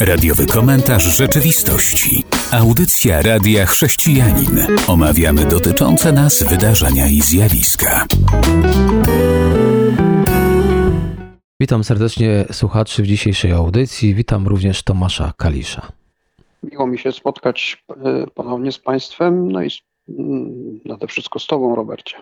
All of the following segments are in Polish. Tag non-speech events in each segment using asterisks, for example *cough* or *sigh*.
Radiowy komentarz rzeczywistości. Audycja Radia Chrześcijanin. Omawiamy dotyczące nas wydarzenia i zjawiska. Witam serdecznie słuchaczy w dzisiejszej audycji. Witam również Tomasza Kalisza. Miło mi się spotkać e, ponownie z Państwem, no i mm, nade wszystko z Tobą, Robercie.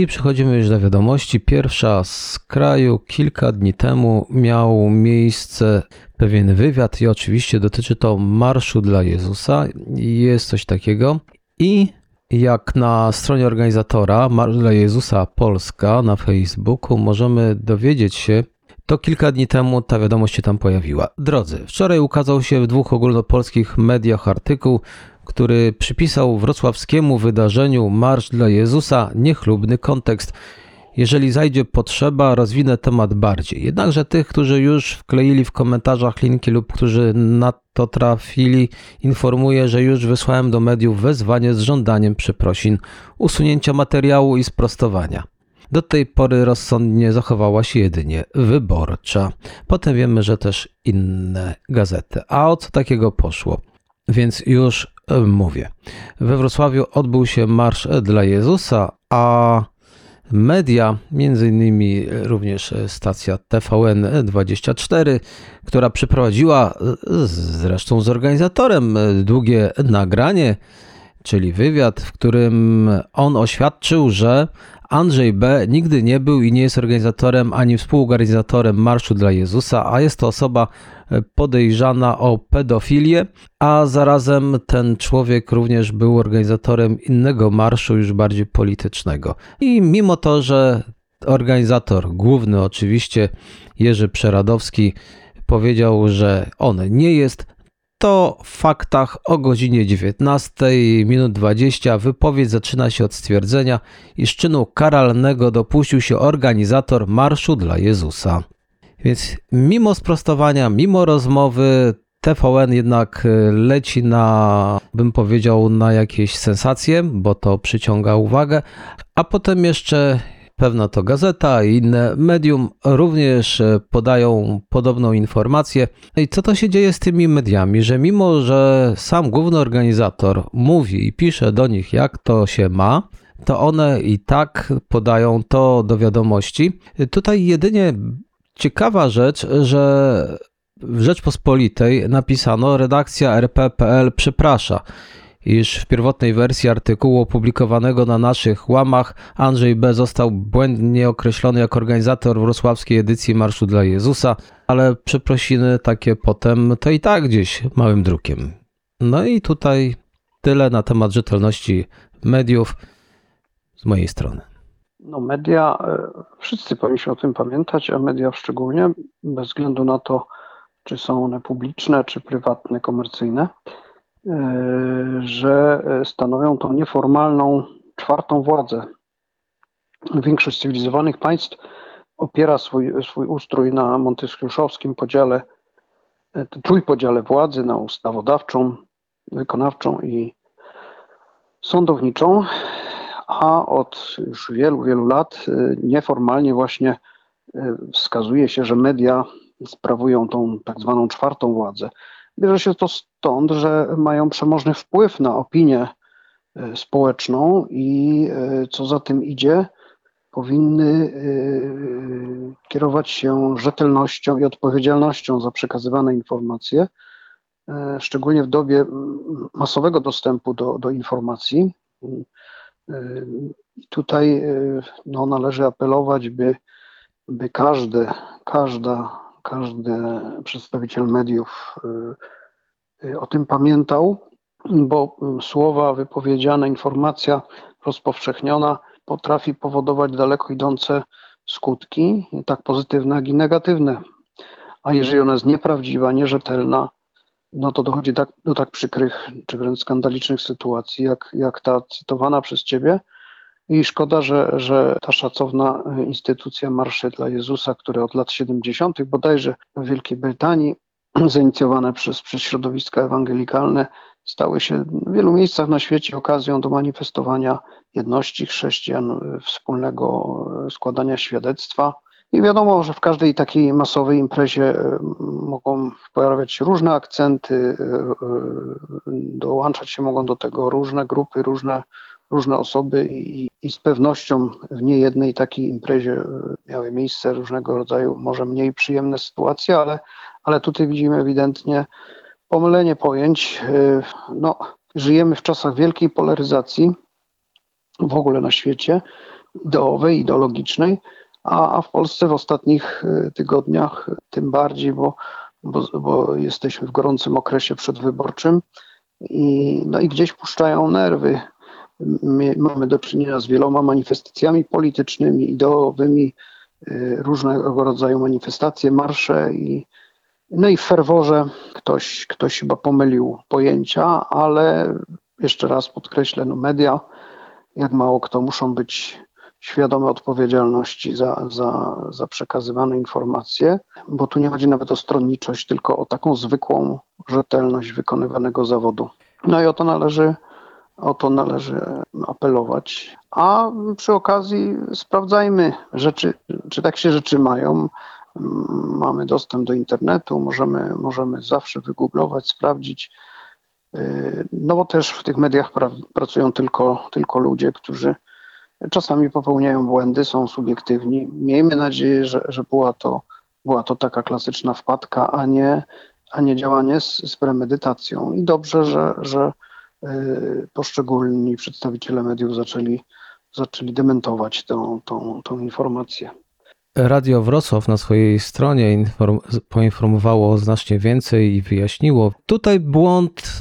I przechodzimy już do wiadomości. Pierwsza z kraju. Kilka dni temu miał miejsce pewien wywiad i oczywiście dotyczy to Marszu dla Jezusa. Jest coś takiego. I jak na stronie organizatora Marsz dla Jezusa Polska na Facebooku możemy dowiedzieć się, to kilka dni temu ta wiadomość się tam pojawiła. Drodzy, wczoraj ukazał się w dwóch ogólnopolskich mediach artykuł, który przypisał wrocławskiemu wydarzeniu Marsz dla Jezusa niechlubny kontekst. Jeżeli zajdzie potrzeba, rozwinę temat bardziej. Jednakże tych, którzy już wkleili w komentarzach linki lub którzy na to trafili, informuję, że już wysłałem do mediów wezwanie z żądaniem przeprosin, usunięcia materiału i sprostowania. Do tej pory rozsądnie zachowała się jedynie wyborcza. Potem wiemy, że też inne gazety. A o co takiego poszło? Więc już e, mówię. We Wrocławiu odbył się Marsz dla Jezusa, a media, między innymi również stacja TVN24, która przeprowadziła zresztą z organizatorem długie nagranie, czyli wywiad, w którym on oświadczył, że Andrzej B. nigdy nie był i nie jest organizatorem ani współorganizatorem Marszu dla Jezusa, a jest to osoba e, podejrzana o pedofilię, a zarazem ten człowiek również był organizatorem innego marszu, już bardziej politycznego. I mimo to, że organizator główny, oczywiście Jerzy Przeradowski, powiedział, że on nie jest to w faktach o godzinie 19 minut 20 wypowiedź zaczyna się od stwierdzenia, iż czynu karalnego dopuścił się organizator Marszu dla Jezusa. Więc mimo sprostowania, mimo rozmowy, TVN jednak leci na, bym powiedział, na jakieś sensacje, bo to przyciąga uwagę, a potem jeszcze Pewna to gazeta i inne medium również e, podają podobną informację. No I co to się dzieje z tymi mediami, że mimo, że sam główny organizator mówi i pisze do nich, jak to się ma, to one i tak podają to do wiadomości. Tutaj jedynie ciekawa rzecz, że w Rzeczpospolitej napisano redakcja rp.pl przeprasza iż w pierwotnej wersji artykułu opublikowanego na naszych łamach Andrzej B. został błędnie określony jako organizator wrocławskiej edycji Marszu dla Jezusa, ale przeprosiny takie potem to i tak gdzieś małym drukiem. No i tutaj tyle na temat rzetelności mediów z mojej strony. No media, e, wszyscy powinniśmy o tym pamiętać, a media szczególnie, bez względu na to, czy są one publiczne, czy prywatne, komercyjne. E, że stanowią tą nieformalną czwartą władzę. Większość cywilizowanych państw opiera swój, swój ustrój na montesquieuszowskim podziale, e, trójpodziale władzy na ustawodawczą, wykonawczą i sądowniczą, a od już wielu, wielu lat e, nieformalnie właśnie wskazuje się, że media sprawują tą tak zwaną czwartą władzę. Bierze się to stąd, że mają przemożny wpływ na opinię e, społeczną i e, co za tym idzie, powinny e, kierować się rzetelnością i odpowiedzialnością za przekazywane informacje, szczególnie w dobie masowego dostępu do, do informacji. I tutaj no, należy apelować, by, by każdy, każda każdy przedstawiciel mediów y, y, o tym pamiętał, bo słowa wypowiedziane, informacja rozpowszechniona potrafi powodować daleko idące skutki, tak pozytywne, jak i negatywne. A jeżeli ona jest nieprawdziwa, nierzetelna, no to dochodzi tak, do tak przykrych czy wręcz skandalicznych sytuacji, jak, jak ta cytowana przez Ciebie, i szkoda, że, że ta szacowna instytucja Marsze dla Jezusa, które od lat 70. bodajże w Wielkiej Brytanii, *clears throat* zainicjowane przez, przez środowiska ewangelikalne, stały się w wielu miejscach na świecie okazją do manifestowania jedności chrześcijan, wspólnego składania świadectwa I wiadomo, że w każdej takiej masowej imprezie e, mogą pojawiać się różne akcenty, e, e, dołączać się mogą do tego różne grupy, różne, różne osoby i, i z pewnością w niejednej takiej imprezie miały miejsce różnego rodzaju, może mniej przyjemne sytuacje, ale, ale tutaj widzimy ewidentnie pomylenie pojęć. No, żyjemy w czasach wielkiej polaryzacji w ogóle na świecie, ideowej, ideologicznej a, a w Polsce w ostatnich y, tygodniach tym bardziej, bo, bo, bo jesteśmy w gorącym okresie przedwyborczym i, no i gdzieś puszczają nerwy. My mamy do czynienia z wieloma manifestacjami politycznymi, ideowymi, y, różnego rodzaju manifestacje, marsze i no i w ferworze ktoś, ktoś chyba pomylił pojęcia, ale jeszcze raz podkreślę, no media, jak mało kto, muszą być świadome odpowiedzialności za, za, za przekazywane informacje, bo tu nie chodzi nawet o stronniczość, tylko o taką zwykłą rzetelność wykonywanego zawodu. No i o to należy, o to należy apelować. A przy okazji sprawdzajmy rzeczy, czy tak się rzeczy mają. Mamy dostęp do internetu, możemy, możemy zawsze wygooglować, sprawdzić. No bo też w tych mediach pra, pracują tylko, tylko ludzie, którzy Czasami popełniają błędy, są subiektywni. Miejmy nadzieję, że, że była, to, była to taka klasyczna wpadka, a nie, a nie działanie z, z premedytacją. I dobrze, że, że poszczególni przedstawiciele mediów zaczęli, zaczęli dementować tą, tą, tą informację. Radio Wrocław na swojej stronie inform poinformowało znacznie więcej i wyjaśniło. Tutaj błąd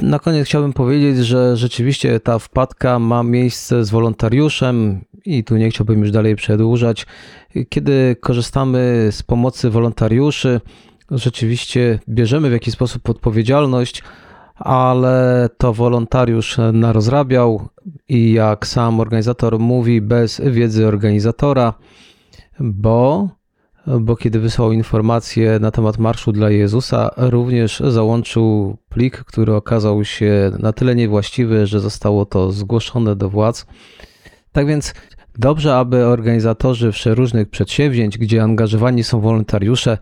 na koniec chciałbym powiedzieć, że rzeczywiście ta wpadka ma miejsce z wolontariuszem i tu nie chciałbym już dalej przedłużać. Kiedy korzystamy z pomocy wolontariuszy, rzeczywiście bierzemy w jakiś sposób odpowiedzialność, ale to wolontariusz narozrabiał i jak sam organizator mówi, bez wiedzy organizatora, bo bo kiedy wysłał informacje na temat Marszu dla Jezusa, również załączył plik, który okazał się na tyle niewłaściwy, że zostało to zgłoszone do władz. Tak więc dobrze, aby organizatorzy przeróżnych przedsięwzięć, gdzie angażowani są wolontariusze,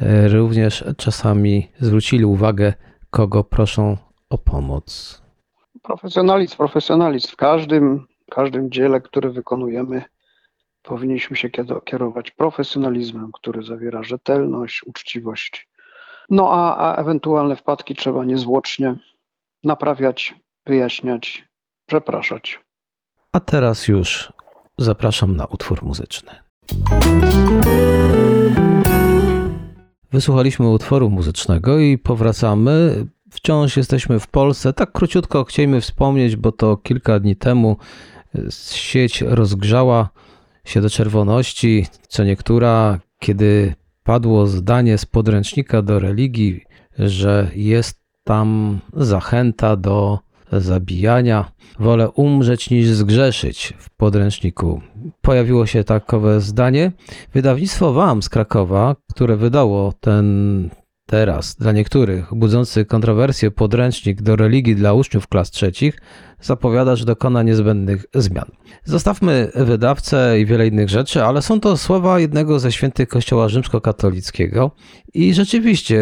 e, również czasami zwrócili uwagę, kogo proszą o pomoc. Profesjonalizm, profesjonalizm w każdym, każdym dziele, które wykonujemy powinniśmy się kierować profesjonalizmem, który zawiera rzetelność, uczciwość. No a, a ewentualne wpadki trzeba niezwłocznie naprawiać, wyjaśniać, przepraszać. A teraz już zapraszam na utwór muzyczny. Wysłuchaliśmy utworu muzycznego i powracamy. Wciąż jesteśmy w Polsce. Tak króciutko chcieliśmy wspomnieć, bo to kilka dni temu sieć rozgrzała się do czerwoności, co niektóra, kiedy padło zdanie z podręcznika do religii, że jest tam zachęta do zabijania. Wolę umrzeć niż zgrzeszyć w podręczniku. Pojawiło się takowe zdanie. Wydawnictwo WAM z Krakowa, które wydało ten teraz dla niektórych budzący kontrowersję podręcznik do religii dla uczniów klas trzecich, zapowiada, że dokona niezbędnych zmian. Zostawmy wydawcę i wiele innych rzeczy, ale są to słowa jednego ze świętych Kościoła rzymskokatolickiego i rzeczywiście,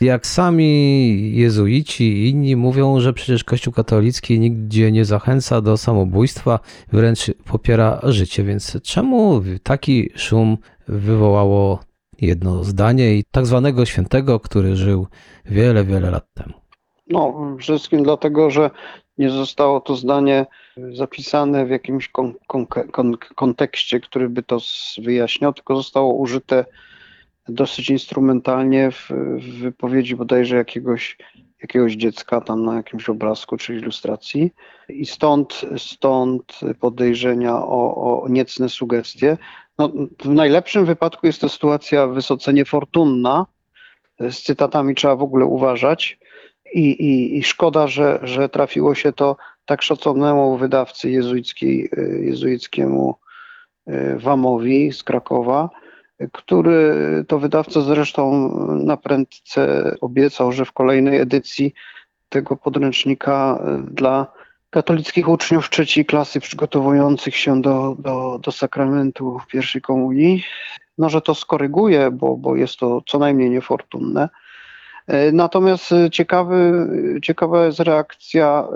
jak sami jezuici i inni mówią, że przecież Kościół katolicki nigdzie nie zachęca do samobójstwa, wręcz popiera życie, więc czemu taki szum wywołało jedno zdanie i tak zwanego świętego, który żył wiele, wiele lat temu? No, wszystkim dlatego, że nie zostało to zdanie zapisane w jakimś kon, kon, kon, kontekście, który by to wyjaśniał, tylko zostało użyte dosyć instrumentalnie w, w wypowiedzi bodajże jakiegoś, jakiegoś dziecka tam na jakimś obrazku czy ilustracji i stąd, stąd podejrzenia o, o niecne sugestie. No, w najlepszym wypadku jest to sytuacja wysoce niefortunna, z cytatami trzeba w ogóle uważać, i, i, i szkoda, że, że trafiło się to tak szacownemu wydawcy jezuickiej, jezuickiemu e, Wamowi z Krakowa, który to wydawca zresztą na prędce obiecał, że w kolejnej edycji tego podręcznika e, dla katolickich uczniów trzeciej klasy przygotowujących się do, do, do sakramentu pierwszej komunii. No, że to skoryguje, bo, bo jest to co najmniej niefortunne. E, natomiast ciekawy, ciekawa jest reakcja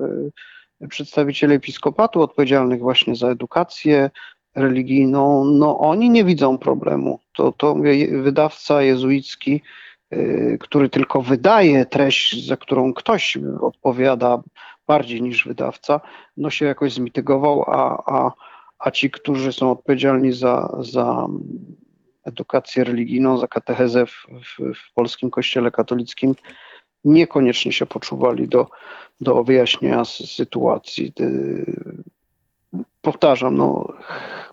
e, przedstawicieli episkopatu odpowiedzialnych właśnie za edukację religijną. No, oni nie widzą problemu. To, to wydawca jezuicki, e, który tylko wydaje treść, za którą ktoś odpowiada bardziej niż wydawca, no się jakoś zmitygował, a, a, a ci, którzy są odpowiedzialni za, za edukację religijną, za katechezę w, w, w polskim kościele katolickim, niekoniecznie się poczuwali do, do wyjaśnienia sytuacji. Powtarzam, no,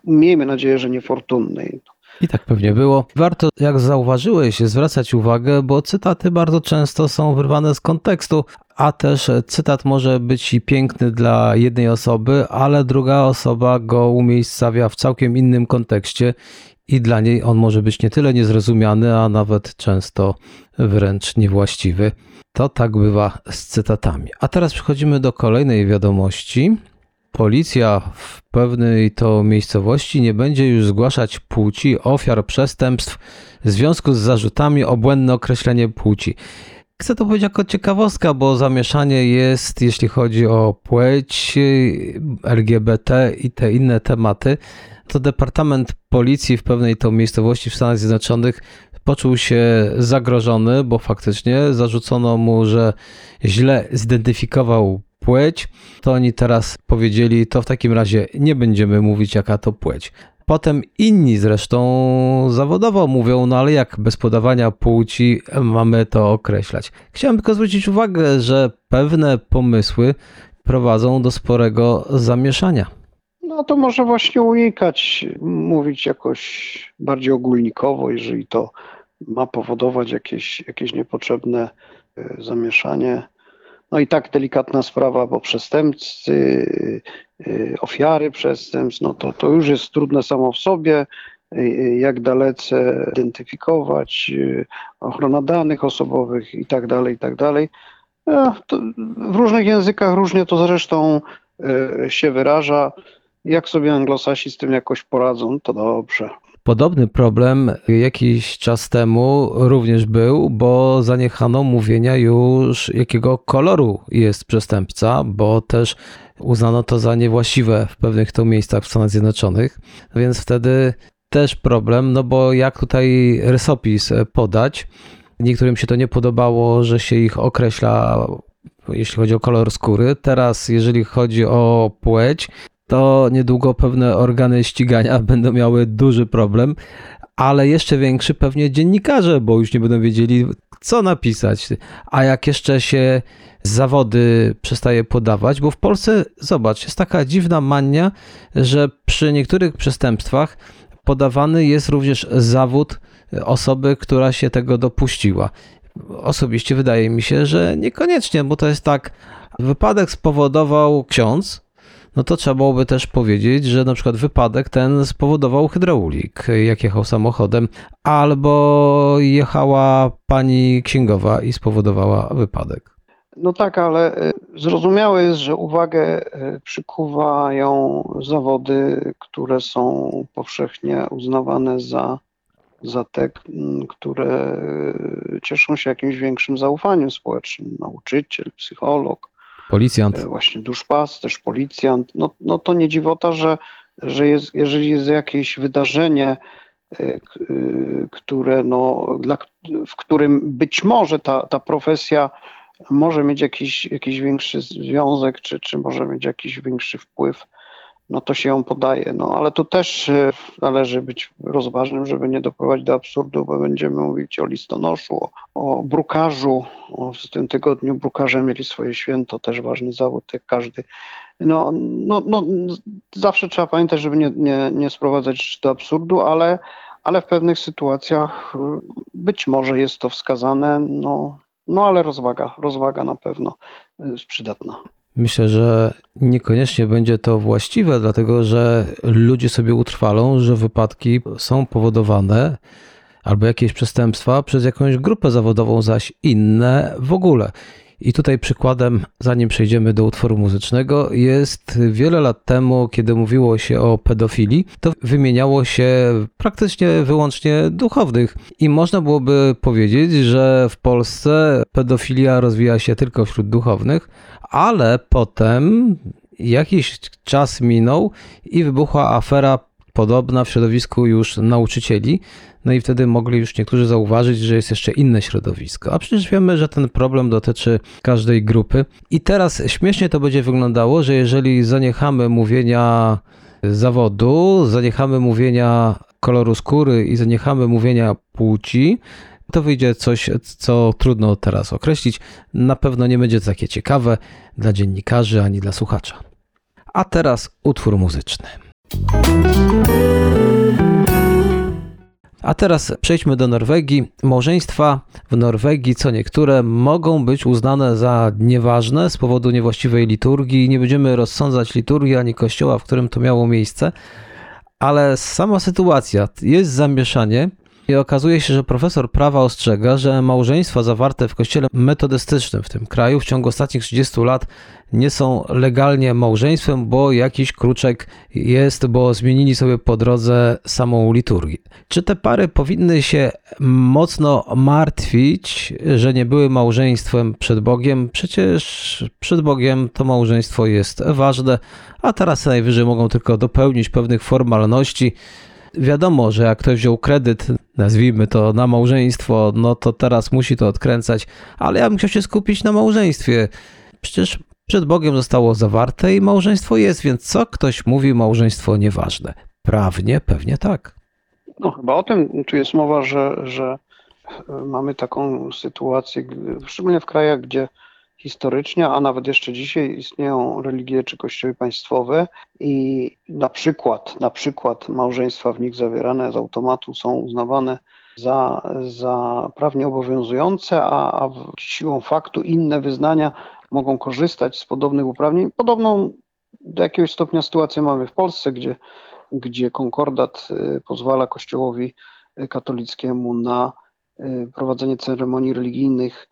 miejmy nadzieję, że niefortunnej. I tak pewnie było. Warto, jak zauważyłeś, zwracać uwagę, bo cytaty bardzo często są wyrwane z kontekstu, a też cytat może być piękny dla jednej osoby, ale druga osoba go umiejscawia w całkiem innym kontekście i dla niej on może być nie tyle niezrozumiany, a nawet często wręcz niewłaściwy. To tak bywa z cytatami. A teraz przechodzimy do kolejnej wiadomości. Policja w pewnej to miejscowości nie będzie już zgłaszać płci ofiar przestępstw w związku z zarzutami o błędne określenie płci. Chcę to powiedzieć jako ciekawostka, bo zamieszanie jest, jeśli chodzi o płeć, LGBT i te inne tematy. To Departament Policji w pewnej to miejscowości w Stanach Zjednoczonych poczuł się zagrożony, bo faktycznie zarzucono mu, że źle zidentyfikował płeć. To oni teraz powiedzieli, to w takim razie nie będziemy mówić, jaka to płeć. Potem inni zresztą zawodowo mówią, no ale jak bez podawania płci mamy to określać. Chciałem tylko zwrócić uwagę, że pewne pomysły prowadzą do sporego zamieszania. No to może właśnie unikać, mówić jakoś bardziej ogólnikowo, jeżeli to ma powodować jakieś, jakieś niepotrzebne e, zamieszanie. No i tak delikatna sprawa, bo przestępcy, y, ofiary przestępstw, no to, to już jest trudne samo w sobie, y, jak dalece identyfikować, y, ochrona danych osobowych i tak dalej, i tak dalej. W różnych językach różnie to zresztą się wyraża. Jak sobie anglosasi z tym jakoś poradzą, to dobrze. Podobny problem jakiś czas temu również był, bo zaniechano mówienia już jakiego koloru jest przestępca, bo też uznano to za niewłaściwe w pewnych to miejscach w Stanach Zjednoczonych, więc wtedy też problem, no bo jak tutaj rysopis podać, niektórym się to nie podobało, że się ich określa jeśli chodzi o kolor skóry. Teraz, jeżeli chodzi o płeć, to niedługo pewne organy ścigania *laughs* będą miały duży problem, ale jeszcze większy pewnie dziennikarze, bo już nie będą wiedzieli, co napisać. A jak jeszcze się zawody przestaje podawać, bo w Polsce, zobacz, jest taka dziwna mania, że przy niektórych przestępstwach podawany jest również zawód osoby, która się tego dopuściła. Osobiście wydaje mi się, że niekoniecznie, bo to jest tak, wypadek spowodował ksiądz, no to trzeba byłoby też powiedzieć, że na przykład wypadek ten spowodował hydraulik, jak jechał samochodem, albo jechała pani księgowa i spowodowała wypadek. No tak, ale e, zrozumiałe jest, że uwagę e, przykuwają zawody, które są powszechnie uznawane za, za te, które e, cieszą się jakimś większym zaufaniem społecznym. Nauczyciel, psycholog, Policjant. E, właśnie duszpasterz, policjant. No, no to nie dziwota, że, że jest, jeżeli jest jakieś wydarzenie, e, e, które no, dla, w którym być może ta, ta profesja może mieć jakiś, jakiś większy związek, czy, czy może mieć jakiś większy wpływ no to się ją podaje. No ale tu też e, należy być rozważnym, żeby nie doprowadzić do absurdu, bo będziemy mówić o listonoszu, o, brukarzu. O, w tym tygodniu brukarze mieli swoje święto, też ważny zawód, jak każdy. No, no, no, zawsze trzeba pamiętać, żeby nie, nie, nie sprowadzać do absurdu, ale, ale w pewnych sytuacjach e, być może jest to wskazane, no, no ale rozwaga, rozwaga na pewno jest przydatna. Myślę, że niekoniecznie będzie to właściwe, dlatego że ludzie sobie utrwalą, że wypadki są powodowane albo jakieś przestępstwa przez jakąś grupę zawodową, zaś inne w ogóle. I tutaj przykładem, zanim przejdziemy do utworu muzycznego, jest wiele lat temu, kiedy mówiło się o pedofilii, to wymieniało się praktycznie wyłącznie duchownych. I można byłoby powiedzieć, że w Polsce pedofilia rozwija się tylko wśród duchownych, ale potem jakiś czas minął i wybuchła afera podobna w środowisku już nauczycieli. No i wtedy mogli już niektórzy zauważyć, że jest jeszcze inne środowisko. A przecież wiemy, że ten problem dotyczy każdej grupy. I teraz śmiesznie to będzie wyglądało, że jeżeli zaniechamy mówienia zawodu, zaniechamy mówienia koloru skóry i zaniechamy mówienia płci, to wyjdzie coś, co trudno teraz określić. Na pewno nie będzie to takie ciekawe dla dziennikarzy ani dla słuchacza. A teraz utwór muzyczny. A teraz przejdźmy do Norwegii. Małżeństwa w Norwegii, co niektóre, mogą być uznane za nieważne z powodu niewłaściwej liturgii. Nie będziemy rozsądzać liturgii ani kościoła, w którym to miało miejsce, ale sama sytuacja jest zamieszanie. I okazuje się, że profesor prawa ostrzega, że małżeństwa zawarte w kościele metodystycznym w tym kraju w ciągu ostatnich 30 lat nie są legalnie małżeństwem, bo jakiś kruczek jest, bo zmienili sobie po drodze samą liturgię. Czy te pary powinny się mocno martwić, że nie były małżeństwem przed Bogiem? Przecież przed Bogiem to małżeństwo jest ważne, a teraz najwyżej mogą tylko dopełnić pewnych formalności wiadomo, że jak ktoś wziął kredyt, nazwijmy to na małżeństwo, no to teraz musi to odkręcać, ale ja bym chciał się skupić na małżeństwie. Przecież przed Bogiem zostało zawarte i małżeństwo jest, więc co ktoś mówi, małżeństwo nieważne? Prawnie pewnie tak. No chyba o tym tu jest mowa, że, że mamy taką sytuację, szczególnie w krajach, gdzie historycznie, a nawet jeszcze dzisiaj istnieją religie czy kościoły państwowe i na przykład, na przykład małżeństwa w nich zawierane z automatu są uznawane za, za prawnie obowiązujące, a, a siłą faktu inne wyznania mogą korzystać z podobnych uprawnień. Podobną do jakiegoś stopnia sytuację mamy w Polsce, gdzie, gdzie konkordat y, pozwala Kościołowi katolickiemu na y, prowadzenie ceremonii religijnych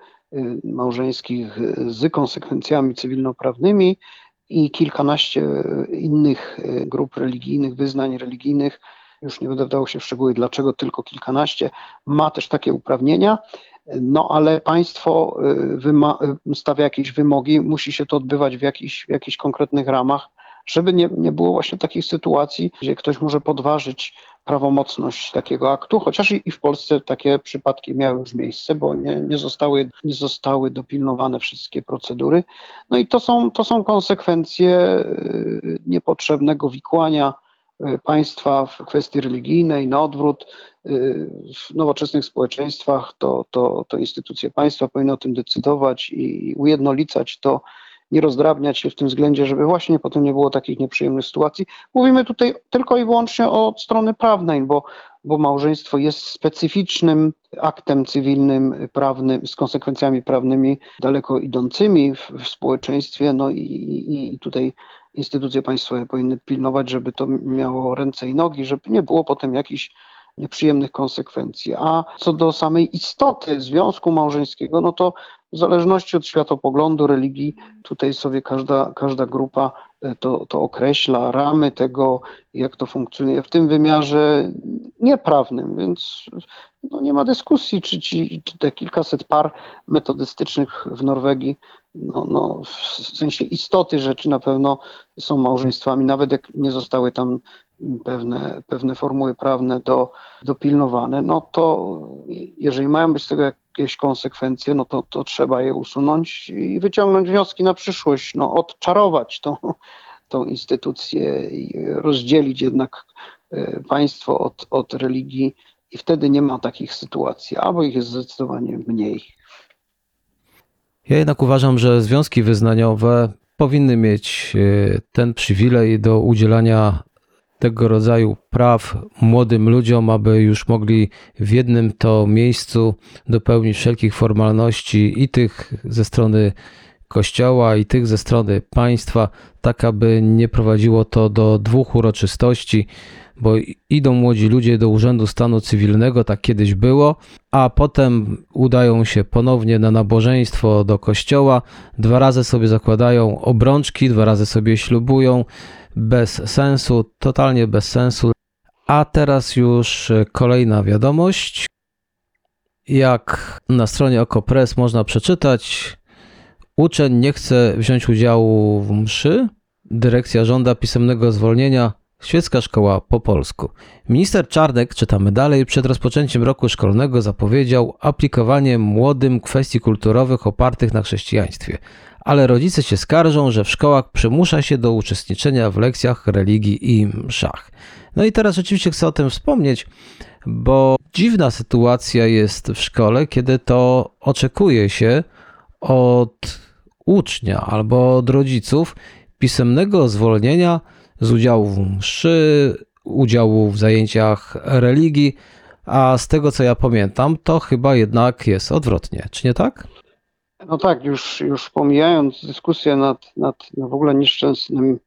małżeńskich z konsekwencjami cywilnoprawnymi i kilkanaście innych y, grup religijnych, wyznań religijnych, już nie będę wdawał się w szczegóły, dlaczego tylko kilkanaście, ma też takie uprawnienia. No ale państwo y, stawia jakieś wymogi, musi się to odbywać w jakichś, w jakichś konkretnych ramach, żeby nie, nie było właśnie takich sytuacji, gdzie ktoś może podważyć prawomocność takiego aktu, chociaż i w Polsce takie przypadki miały już miejsce, bo nie, nie, zostały, nie zostały dopilnowane wszystkie procedury. No i to są, to są konsekwencje y, niepotrzebnego wikłania y, państwa w kwestii religijnej, na odwrót. Y, w nowoczesnych społeczeństwach to, to, to instytucje państwa powinny o tym decydować i ujednolicać to nie rozdrabniać się w tym względzie, żeby właśnie potem nie było takich nieprzyjemnych sytuacji. Mówimy tutaj tylko i wyłącznie o strony prawnej, bo, bo małżeństwo jest specyficznym aktem cywilnym, prawnym, z konsekwencjami prawnymi daleko idącymi w, w społeczeństwie, no i, i, i tutaj instytucje państwowe powinny pilnować, żeby to miało ręce i nogi, żeby nie było potem jakichś nieprzyjemnych konsekwencji. A co do samej istoty związku małżeńskiego, no to w zależności od światopoglądu, religii, tutaj sobie każda, każda grupa e, to, to określa, ramy tego, jak to funkcjonuje w tym wymiarze nieprawnym, więc no nie ma dyskusji, czy, ci, czy te kilkaset par metodystycznych w Norwegii, no, no, w sensie istoty rzeczy na pewno są małżeństwami, nawet jak nie zostały tam pewne, pewne formuły prawne do, dopilnowane, no to jeżeli mają być z tego jakieś konsekwencje, no to, to trzeba je usunąć i wyciągnąć wnioski na przyszłość, no odczarować tą, tą instytucję i rozdzielić jednak e, państwo od, od religii i wtedy nie ma takich sytuacji, albo ich jest zdecydowanie mniej. Ja jednak uważam, że związki wyznaniowe powinny mieć e, ten przywilej do udzielania tego rodzaju praw młodym ludziom, aby już mogli w jednym to miejscu dopełnić wszelkich formalności i tych ze strony Kościoła i tych ze strony państwa, tak aby nie prowadziło to do dwóch uroczystości, bo idą młodzi ludzie do Urzędu Stanu Cywilnego, tak kiedyś było, a potem udają się ponownie na nabożeństwo do kościoła, dwa razy sobie zakładają obrączki, dwa razy sobie ślubują, bez sensu, totalnie bez sensu. A teraz już kolejna wiadomość. Jak na stronie Okopres można przeczytać, uczeń nie chce wziąć udziału w mszy, dyrekcja żąda pisemnego zwolnienia Świecka szkoła po polsku. Minister Czarnek, czytamy dalej, przed rozpoczęciem roku szkolnego zapowiedział aplikowanie młodym kwestii kulturowych opartych na chrześcijaństwie. Ale rodzice się skarżą, że w szkołach przymusza się do uczestniczenia w lekcjach religii i mszach. No i teraz rzeczywiście chcę o tym wspomnieć, bo dziwna sytuacja jest w szkole, kiedy to oczekuje się od ucznia albo od rodziców pisemnego zwolnienia z udziału w mszy, udziału w zajęciach religii, a z tego co ja pamiętam, to chyba jednak jest odwrotnie, czy nie tak? No tak, już, już pomijając dyskusję nad, nad no w ogóle nieszczęsnym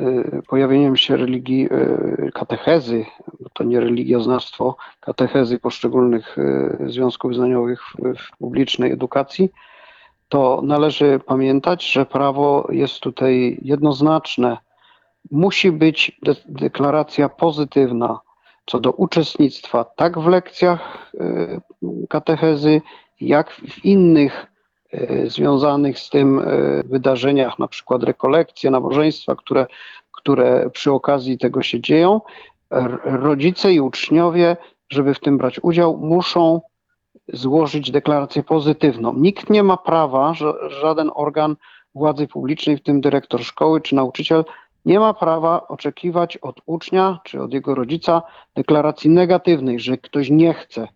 y, pojawieniem się religii y, katechezy, bo to nie religioznawstwo, katechezy poszczególnych y, związków wyznaniowych w, w publicznej edukacji, to należy pamiętać, że prawo jest tutaj jednoznaczne musi być de deklaracja pozytywna co do uczestnictwa tak w lekcjach y, katechezy, jak w innych y, związanych z tym y, wydarzeniach, na przykład rekolekcje, nabożeństwa, które, które przy okazji tego się dzieją. Rodzice i uczniowie, żeby w tym brać udział, muszą złożyć deklarację pozytywną. Nikt nie ma prawa, żaden organ władzy publicznej, w tym dyrektor szkoły czy nauczyciel, nie ma prawa oczekiwać od ucznia czy od jego rodzica deklaracji negatywnej, że ktoś nie chce.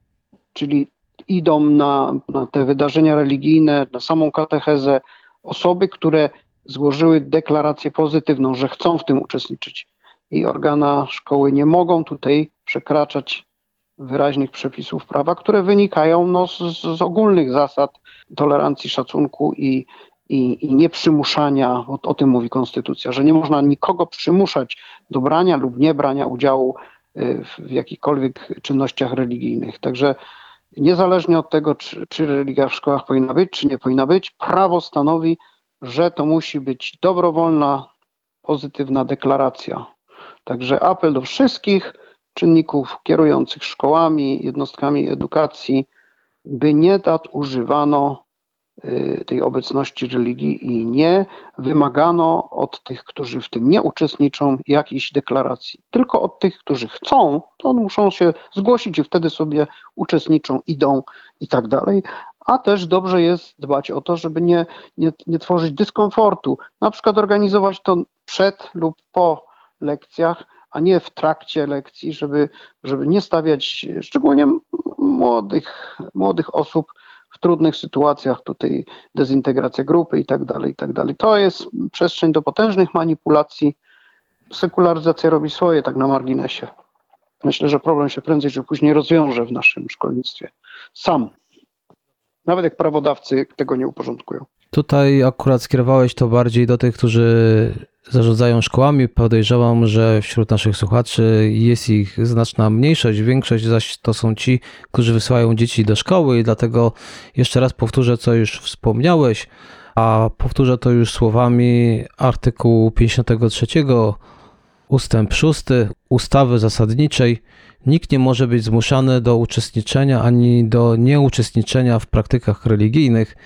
Czyli idą na, na te wydarzenia religijne, na samą katechezę osoby, które złożyły deklarację pozytywną, że chcą w tym uczestniczyć. I organa szkoły nie mogą tutaj przekraczać wyraźnych przepisów prawa, które wynikają no, z, z ogólnych zasad tolerancji, szacunku i, i, i nieprzymuszania, o, o tym mówi Konstytucja, że nie można nikogo przymuszać do brania lub nie brania udziału y, w, w jakichkolwiek czynnościach religijnych. Także niezależnie od tego, czy, czy religia w szkołach powinna być, czy nie powinna być, prawo stanowi, że to musi być dobrowolna, pozytywna deklaracja. Także apel do wszystkich czynników kierujących szkołami, jednostkami edukacji, by nie nadużywano Y, tej obecności religii i nie wymagano od tych, którzy w tym nie uczestniczą, jakiejś deklaracji. Tylko od tych, którzy chcą, to muszą się zgłosić i wtedy sobie uczestniczą, idą i tak dalej. A też dobrze jest dbać o to, żeby nie, nie, nie tworzyć dyskomfortu. Na przykład organizować to przed lub po lekcjach, a nie w trakcie lekcji, żeby, żeby nie stawiać szczególnie młodych, młodych osób w trudnych sytuacjach, tutaj dezintegracja grupy i tak dalej, i tak dalej. To jest przestrzeń do potężnych manipulacji. Sekularyzacja robi swoje tak na marginesie. Myślę, że problem się prędzej czy później rozwiąże w naszym szkolnictwie. Sam. Nawet jak prawodawcy tego nie uporządkują. Tutaj akurat skierowałeś to bardziej do tych, którzy zarządzają szkołami. Podejrzewam, że wśród naszych słuchaczy jest ich znaczna mniejszość, większość zaś to są ci, którzy wysyłają dzieci do szkoły i dlatego jeszcze raz powtórzę, co już wspomniałeś, a powtórzę to już słowami artykułu 53 ustęp 6 ustawy zasadniczej. Nikt nie może być zmuszany do uczestniczenia ani do nieuczestniczenia w praktykach religijnych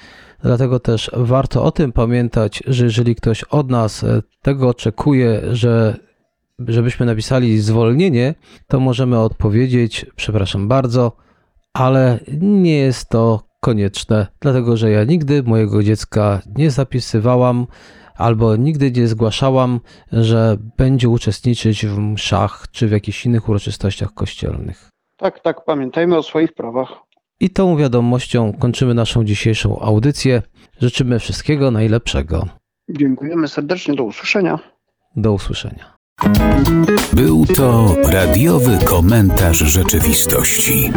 Dlatego też warto o tym pamiętać, że jeżeli ktoś od nas e, tego oczekuje, że żebyśmy napisali zwolnienie, to możemy odpowiedzieć: Przepraszam bardzo, ale nie jest to konieczne, dlatego że ja nigdy mojego dziecka nie zapisywałam albo nigdy nie zgłaszałam, że będzie uczestniczyć w mszach czy w jakichś innych uroczystościach kościelnych. Tak, tak, pamiętajmy o swoich prawach. I tą wiadomością kończymy naszą dzisiejszą audycję. Życzymy wszystkiego najlepszego. Dziękujemy serdecznie, do usłyszenia. Do usłyszenia. Był to radiowy komentarz rzeczywistości.